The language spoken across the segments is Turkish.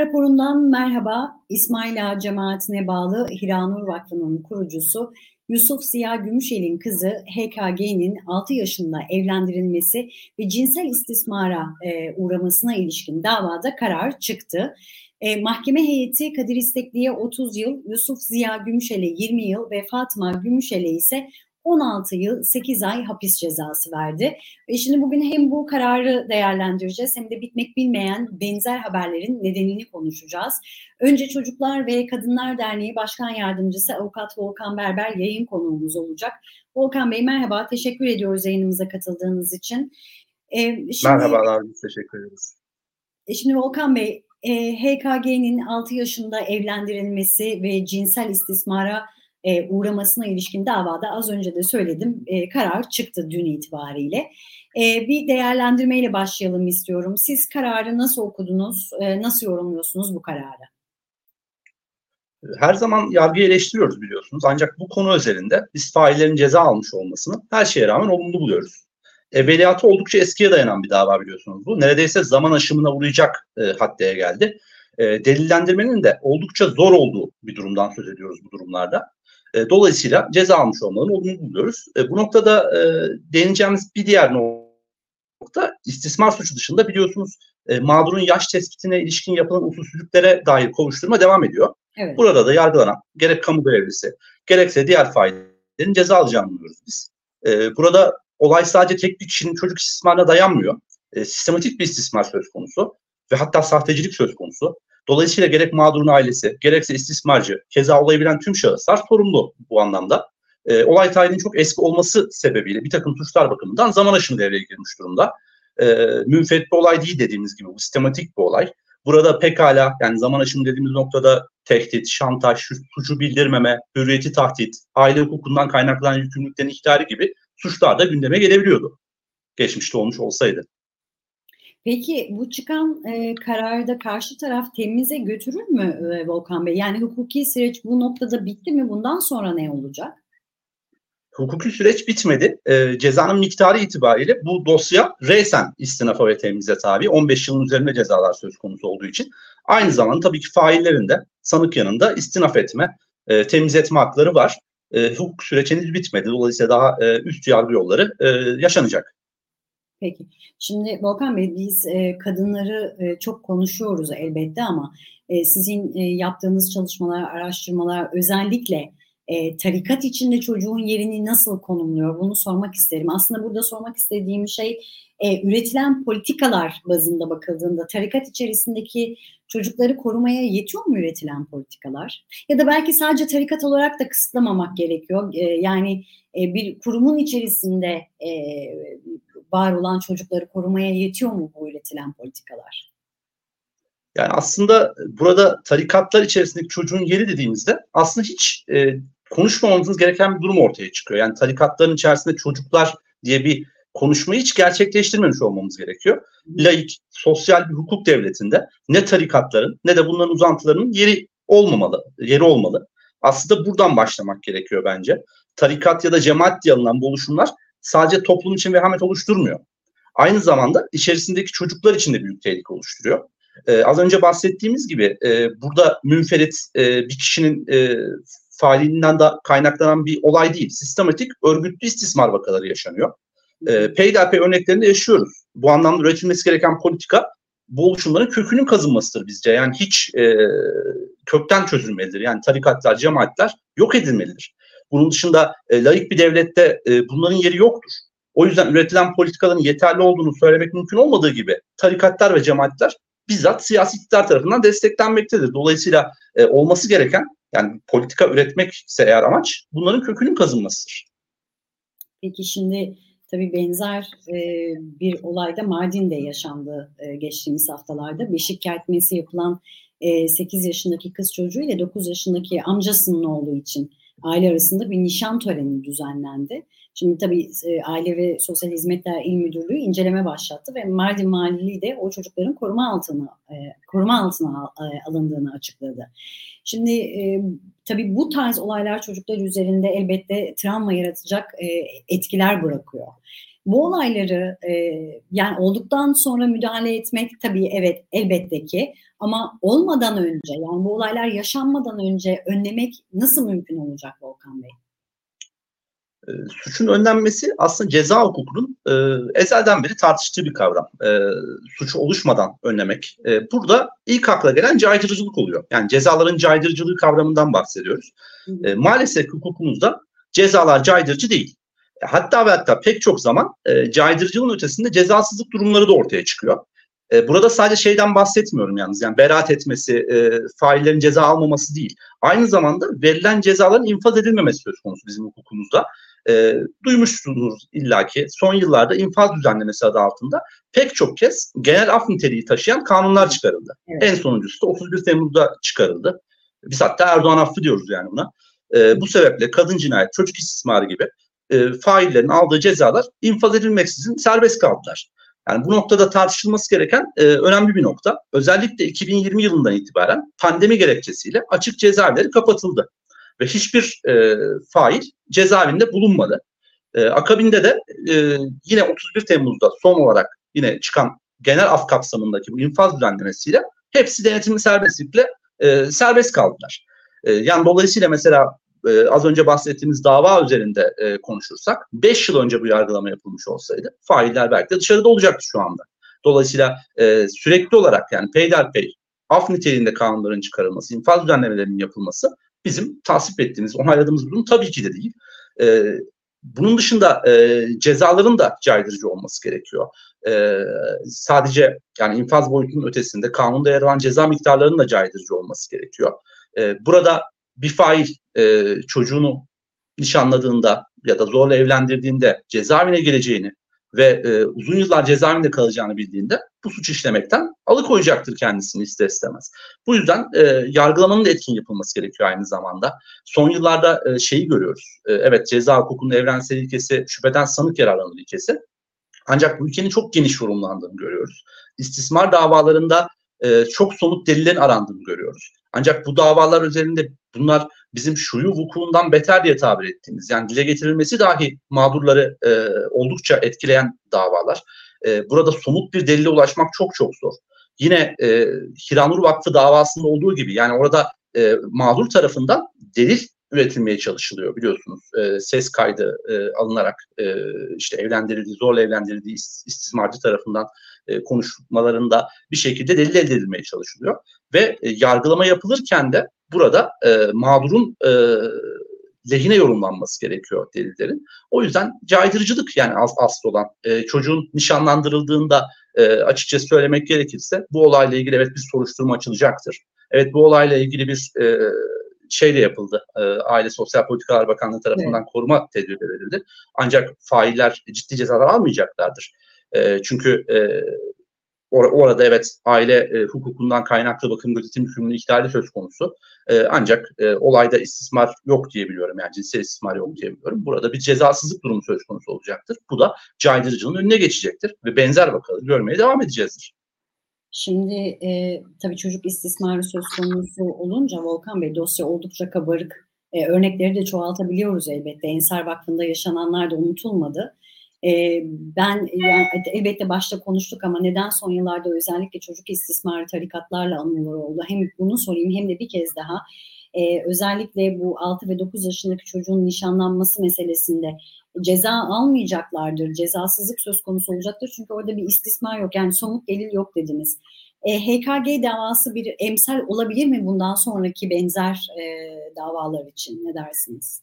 raporundan merhaba. İsmail Ağa cemaatine bağlı Hiranur Vakfı'nın kurucusu Yusuf Ziya Gümüşel'in kızı HKG'nin 6 yaşında evlendirilmesi ve cinsel istismara e, uğramasına ilişkin davada karar çıktı. E, mahkeme heyeti Kadir İstekli'ye 30 yıl, Yusuf Ziya Gümüşel'e 20 yıl ve Fatma Gümüşel'e ise 16 yıl 8 ay hapis cezası verdi. E şimdi bugün hem bu kararı değerlendireceğiz hem de bitmek bilmeyen benzer haberlerin nedenini konuşacağız. Önce Çocuklar ve Kadınlar Derneği Başkan Yardımcısı Avukat Volkan Berber yayın konuğumuz olacak. Volkan Bey merhaba, teşekkür ediyoruz yayınımıza katıldığınız için. E, şimdi, Merhabalar, biz teşekkür ederiz. E şimdi Volkan Bey, e, HKG'nin 6 yaşında evlendirilmesi ve cinsel istismara e, uğramasına ilişkin davada az önce de söyledim e, karar çıktı dün itibariyle. E, bir değerlendirmeyle başlayalım istiyorum. Siz kararı nasıl okudunuz, e, nasıl yorumluyorsunuz bu kararı? Her zaman yargıyı eleştiriyoruz biliyorsunuz. Ancak bu konu özelinde biz faillerin ceza almış olmasını her şeye rağmen olumlu buluyoruz. Evveliyatı oldukça eskiye dayanan bir dava biliyorsunuz bu. Neredeyse zaman aşımına uğrayacak e, haddeye geldi. E, delillendirmenin de oldukça zor olduğu bir durumdan söz ediyoruz bu durumlarda. E, dolayısıyla ceza almış olmalarını olumlu buluyoruz. E, bu noktada e, değineceğimiz bir diğer nokta istismar suçu dışında biliyorsunuz e, mağdurun yaş tespitine ilişkin yapılan usulsüzlüklere dair kovuşturma devam ediyor. Evet. Burada da yargılanan gerek kamu görevlisi gerekse diğer faillerin ceza alacağını buluyoruz biz. E, burada olay sadece tek bir kişinin çocuk istismarına dayanmıyor. E, sistematik bir istismar söz konusu ve hatta sahtecilik söz konusu. Dolayısıyla gerek mağdurun ailesi, gerekse istismarcı, keza olayı bilen tüm şahıslar sorumlu bu anlamda. E, olay tarihinin çok eski olması sebebiyle bir takım suçlar bakımından zaman aşımı devreye girmiş durumda. E, münferit bir olay değil dediğimiz gibi bu sistematik bir olay. Burada pekala yani zaman aşımı dediğimiz noktada tehdit, şantaj, suçu bildirmeme, hürriyeti tahdit, aile hukukundan kaynaklanan yükümlülüklerin ihlali gibi suçlar da gündeme gelebiliyordu. Geçmişte olmuş olsaydı. Peki bu çıkan e, kararda karşı taraf temize götürür mü e, Volkan Bey? Yani hukuki süreç bu noktada bitti mi? Bundan sonra ne olacak? Hukuki süreç bitmedi. E, cezanın miktarı itibariyle bu dosya reysen istinafa ve temize tabi. 15 yılın üzerinde cezalar söz konusu olduğu için. Aynı zamanda tabii ki faillerin de sanık yanında istinaf etme, e, temiz etme hakları var. E, hukuk süreç henüz bitmedi. Dolayısıyla daha e, üst yargı yolları e, yaşanacak. Peki. Şimdi Volkan Bey biz e, kadınları e, çok konuşuyoruz elbette ama e, sizin yaptığınız çalışmalar, araştırmalar özellikle tarikat içinde çocuğun yerini nasıl konumluyor bunu sormak isterim. Aslında burada sormak istediğim şey üretilen politikalar bazında bakıldığında tarikat içerisindeki çocukları korumaya yetiyor mu üretilen politikalar? Ya da belki sadece tarikat olarak da kısıtlamamak gerekiyor. Yani bir kurumun içerisinde var olan çocukları korumaya yetiyor mu bu üretilen politikalar? Yani aslında burada tarikatlar içerisindeki çocuğun yeri dediğimizde aslında hiç e, konuşmamamız gereken bir durum ortaya çıkıyor. Yani tarikatların içerisinde çocuklar diye bir konuşmayı hiç gerçekleştirmemiş olmamız gerekiyor. Laik, sosyal bir hukuk devletinde ne tarikatların ne de bunların uzantılarının yeri olmamalı, yeri olmalı. Aslında buradan başlamak gerekiyor bence. Tarikat ya da cemaat diye alınan bu oluşumlar sadece toplum için vehamet oluşturmuyor. Aynı zamanda içerisindeki çocuklar için de büyük tehlike oluşturuyor. Ee, az önce bahsettiğimiz gibi e, burada münferit e, bir kişinin e, faaliyetinden de kaynaklanan bir olay değil. Sistematik örgütlü istismar vakaları yaşanıyor. E, peyderpey örneklerinde yaşıyoruz. Bu anlamda üretilmesi gereken politika bu oluşumların kökünün kazınmasıdır bizce. Yani hiç e, kökten çözülmelidir. Yani tarikatlar, cemaatler yok edilmelidir. Bunun dışında e, laik bir devlette e, bunların yeri yoktur. O yüzden üretilen politikaların yeterli olduğunu söylemek mümkün olmadığı gibi tarikatlar ve cemaatler bizzat siyasi iktidar tarafından desteklenmektedir. Dolayısıyla e, olması gereken yani politika üretmekse eğer amaç bunların kökünün kazınmasıdır. Peki şimdi tabii benzer e, bir olayda Mardin'de yaşandı e, geçtiğimiz haftalarda. Beşik kertmesi yapılan e, 8 yaşındaki kız çocuğu ile 9 yaşındaki amcasının oğlu için aile arasında bir nişan töreni düzenlendi. Şimdi tabii e, Aile ve Sosyal Hizmetler İl Müdürlüğü inceleme başlattı ve Mardin Valiliği de o çocukların koruma altına e, koruma altına e, alındığını açıkladı. Şimdi tabii bu tarz olaylar çocuklar üzerinde elbette travma yaratacak etkiler bırakıyor. Bu olayları e, yani olduktan sonra müdahale etmek tabii evet elbette ki ama olmadan önce yani bu olaylar yaşanmadan önce önlemek nasıl mümkün olacak Volkan Bey? E, suçun önlenmesi aslında ceza hukukunun e, ezelden beri tartıştığı bir kavram. E, suçu oluşmadan önlemek. E, burada ilk akla gelen caydırıcılık oluyor. Yani cezaların caydırıcılığı kavramından bahsediyoruz. E, maalesef hukukumuzda cezalar caydırıcı değil. E, hatta ve hatta pek çok zaman e, caydırıcılığın ötesinde cezasızlık durumları da ortaya çıkıyor. E, burada sadece şeyden bahsetmiyorum yalnız yani beraat etmesi, e, faillerin ceza almaması değil. Aynı zamanda verilen cezaların infaz edilmemesi söz konusu bizim hukukumuzda. E, duymuşsunuz illaki son yıllarda infaz düzenlemesi adı altında pek çok kez genel af niteliği taşıyan kanunlar çıkarıldı. Evet. En sonuncusu da 31 Temmuz'da çıkarıldı. Biz hatta Erdoğan affı diyoruz yani buna. E, bu sebeple kadın cinayet, çocuk istismarı gibi e, faillerin aldığı cezalar infaz edilmeksizin serbest kaldılar. Yani bu noktada tartışılması gereken e, önemli bir nokta. Özellikle 2020 yılından itibaren pandemi gerekçesiyle açık cezaevleri kapatıldı. Ve hiçbir e, fail cezaevinde bulunmadı. E, akabinde de e, yine 31 Temmuz'da son olarak yine çıkan genel af kapsamındaki bu infaz düzenlemesiyle hepsi denetimli serbestlikle e, serbest kaldılar. E, yani dolayısıyla mesela e, az önce bahsettiğimiz dava üzerinde e, konuşursak 5 yıl önce bu yargılama yapılmış olsaydı failler belki de dışarıda olacaktı şu anda. Dolayısıyla e, sürekli olarak yani peyderpey af niteliğinde kanunların çıkarılması, infaz düzenlemelerinin yapılması bizim tasvip ettiğimiz, onayladığımız durum tabii ki de değil. E, bunun dışında e, cezaların da caydırıcı olması gerekiyor. E, sadece yani infaz boyutunun ötesinde kanunda yer alan ceza miktarlarının da caydırıcı olması gerekiyor. E, burada bir fail e, çocuğunu nişanladığında ya da zorla evlendirdiğinde cezaevine gireceğini ve e, uzun yıllar cezaevinde kalacağını bildiğinde bu suç işlemekten alıkoyacaktır kendisini ister istemez. Bu yüzden e, yargılamanın da etkin yapılması gerekiyor aynı zamanda. Son yıllarda e, şeyi görüyoruz. E, evet ceza hukukunun evrensel ilkesi şüpheden sanık yararlanır ilkesi. Ancak bu ülkenin çok geniş yorumlandığını görüyoruz. İstismar davalarında e, çok somut delillerin arandığını görüyoruz. Ancak bu davalar üzerinde bunlar bizim şuyu vukuundan beter diye tabir ettiğimiz yani dile getirilmesi dahi mağdurları e, oldukça etkileyen davalar. E, burada somut bir delile ulaşmak çok çok zor. Yine e, Hiranur Vakfı davasında olduğu gibi yani orada e, mağdur tarafından delil üretilmeye çalışılıyor biliyorsunuz. E, ses kaydı e, alınarak e, işte evlendirildiği, zorla evlendirildiği istismarcı tarafından e, konuşmalarında bir şekilde delil elde edilmeye çalışılıyor. Ve e, yargılama yapılırken de burada e, mağdurun e, lehine yorumlanması gerekiyor delillerin. O yüzden caydırıcılık yani as asıl olan e, çocuğun nişanlandırıldığında e, açıkça söylemek gerekirse bu olayla ilgili evet bir soruşturma açılacaktır. Evet bu olayla ilgili bir e, şey de yapıldı. E, Aile Sosyal Politikalar Bakanlığı tarafından evet. koruma tedbirleri verildi. Ancak failler ciddi cezalar almayacaklardır. E, çünkü e, or- orada evet aile e, hukukundan kaynaklı bakım gözetim hükmünün ihlali söz konusu. E, ancak e, olayda istismar yok diyebiliyorum. Yani cinsel istismar yok diyebiliyorum. Burada bir cezasızlık durumu söz konusu olacaktır. Bu da caydırıcılığın önüne geçecektir ve benzer vakaları görmeye devam edeceğizdir. Şimdi e, tabii çocuk istismarı söz konusu olunca Volkan Bey dosya oldukça kabarık. E, örnekleri de çoğaltabiliyoruz elbette. Ensar Vakfı'nda yaşananlar da unutulmadı. E, ben yani elbette başta konuştuk ama neden son yıllarda özellikle çocuk istismarı tarikatlarla anılıyor oldu? Hem bunu sorayım hem de bir kez daha e, özellikle bu 6 ve 9 yaşındaki çocuğun nişanlanması meselesinde ceza almayacaklardır, cezasızlık söz konusu olacaktır. Çünkü orada bir istismar yok yani somut delil yok dediniz. E, HKG davası bir emsal olabilir mi bundan sonraki benzer e, davalar için ne dersiniz?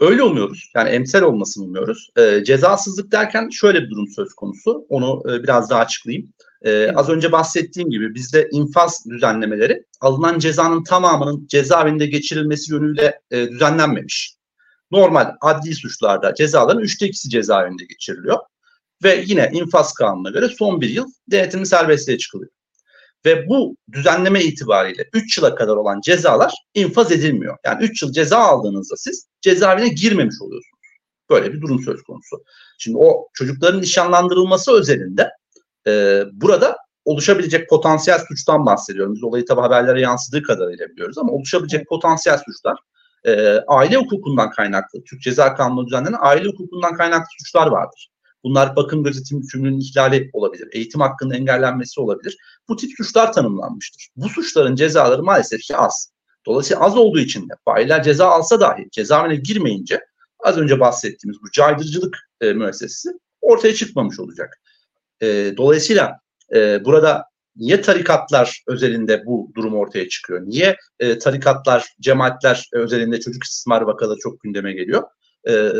Öyle olmuyoruz. Yani emsal olmasını umuyoruz. E, cezasızlık derken şöyle bir durum söz konusu. Onu e, biraz daha açıklayayım. E, az önce bahsettiğim gibi bizde infaz düzenlemeleri alınan cezanın tamamının cezaevinde geçirilmesi yönüyle e, düzenlenmemiş. Normal adli suçlarda cezaların üçte ikisi cezaevinde geçiriliyor. Ve yine infaz kanununa göre son bir yıl denetimli serbestliğe çıkılıyor. Ve bu düzenleme itibariyle 3 yıla kadar olan cezalar infaz edilmiyor. Yani 3 yıl ceza aldığınızda siz cezaevine girmemiş oluyorsunuz. Böyle bir durum söz konusu. Şimdi o çocukların nişanlandırılması özelinde e, burada oluşabilecek potansiyel suçtan bahsediyorum. Biz olayı tabi haberlere yansıdığı kadarıyla biliyoruz ama oluşabilecek potansiyel suçlar e, aile hukukundan kaynaklı, Türk Ceza Kanunu düzenlenen aile hukukundan kaynaklı suçlar vardır. Bunlar bakım gözetim yükümlülüğünün ihlali olabilir. Eğitim hakkının engellenmesi olabilir. Bu tip suçlar tanımlanmıştır. Bu suçların cezaları maalesef ki az. Dolayısıyla az olduğu için de failler ceza alsa dahi cezaevine girmeyince az önce bahsettiğimiz bu caydırıcılık e, müessesesi ortaya çıkmamış olacak. E, dolayısıyla e, burada niye tarikatlar özelinde bu durum ortaya çıkıyor? Niye e, tarikatlar, cemaatler özelinde çocuk istismar vakaları çok gündeme geliyor? E,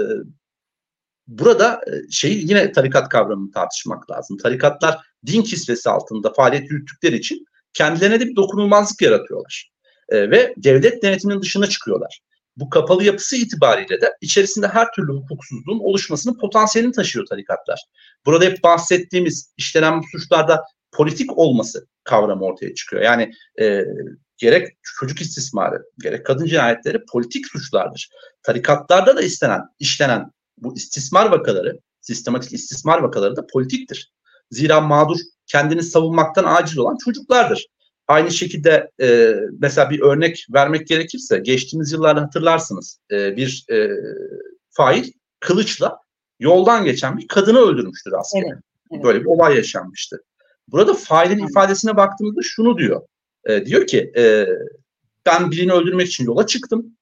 burada şey yine tarikat kavramını tartışmak lazım. Tarikatlar din kisvesi altında faaliyet yürüttükleri için kendilerine de bir dokunulmazlık yaratıyorlar. E, ve devlet denetiminin dışına çıkıyorlar. Bu kapalı yapısı itibariyle de içerisinde her türlü hukuksuzluğun oluşmasının potansiyelini taşıyor tarikatlar. Burada hep bahsettiğimiz işlenen suçlarda politik olması kavramı ortaya çıkıyor. Yani e, gerek çocuk istismarı, gerek kadın cinayetleri politik suçlardır. Tarikatlarda da istenen, işlenen bu istismar vakaları, sistematik istismar vakaları da politiktir. Zira mağdur kendini savunmaktan aciz olan çocuklardır. Aynı şekilde e, mesela bir örnek vermek gerekirse geçtiğimiz yıllarda hatırlarsınız e, bir e, fail kılıçla yoldan geçen bir kadını öldürmüştür aslında. Evet, evet. Böyle bir olay yaşanmıştı. Burada failin ifadesine baktığımızda şunu diyor. E, diyor ki e, ben birini öldürmek için yola çıktım.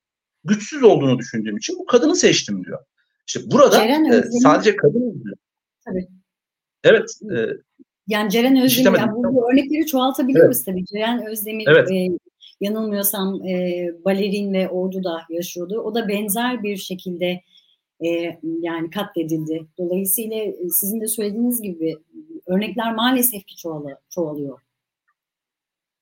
Güçsüz olduğunu düşündüğüm için bu kadını seçtim diyor. İşte burada e, sadece kadın. Tabii. Evet. E, yani Ceren Özdemir, yani bu, örnekleri çoğaltabiliriz evet. tabii. Ceren Özdemir evet. e, yanılmıyorsam e, balerin ve orduda yaşıyordu. O da benzer bir şekilde e, yani katledildi. Dolayısıyla e, sizin de söylediğiniz gibi örnekler maalesef ki çoğalı, çoğalıyor.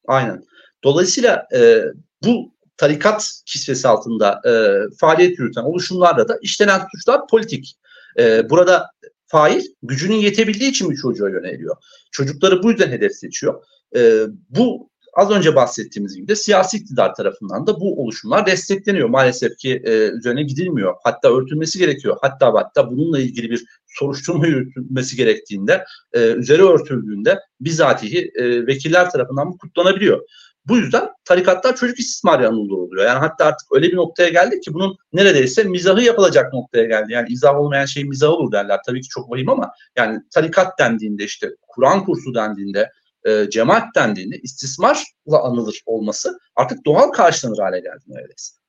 Aynen. Dolayısıyla e, bu tarikat kisvesi altında e, faaliyet yürüten oluşumlarda da işlenen suçlar politik. E, burada fail gücünün yetebildiği için bir çocuğa yöneliyor. Çocukları bu yüzden hedef seçiyor. E, bu az önce bahsettiğimiz gibi de siyasi iktidar tarafından da bu oluşumlar destekleniyor. Maalesef ki e, üzerine gidilmiyor. Hatta örtülmesi gerekiyor. Hatta hatta bununla ilgili bir soruşturma yürütülmesi gerektiğinde, e, üzeri örtüldüğünde bizatihi e, vekiller tarafından bu kutlanabiliyor. Bu yüzden tarikatlar çocuk istismarı anılır oluyor. Yani hatta artık öyle bir noktaya geldik ki bunun neredeyse mizahı yapılacak noktaya geldi. Yani izah olmayan şey mizah olur derler. Tabii ki çok vahim ama yani tarikat dendiğinde işte Kur'an kursu dendiğinde e, cemaat dendiğinde istismarla anılır olması artık doğal karşılanır hale geldi neredeyse.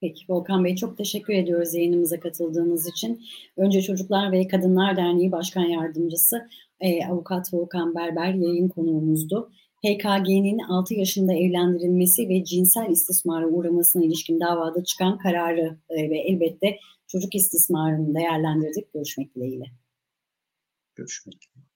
Peki Volkan Bey çok teşekkür ediyoruz yayınımıza katıldığınız için. Önce Çocuklar ve Kadınlar Derneği Başkan Yardımcısı e, Avukat Volkan Berber yayın konuğumuzdu. HKG'nin 6 yaşında evlendirilmesi ve cinsel istismara uğramasına ilişkin davada çıkan kararı e, ve elbette çocuk istismarını değerlendirdik. Görüşmek dileğiyle. Görüşmek dileğiyle.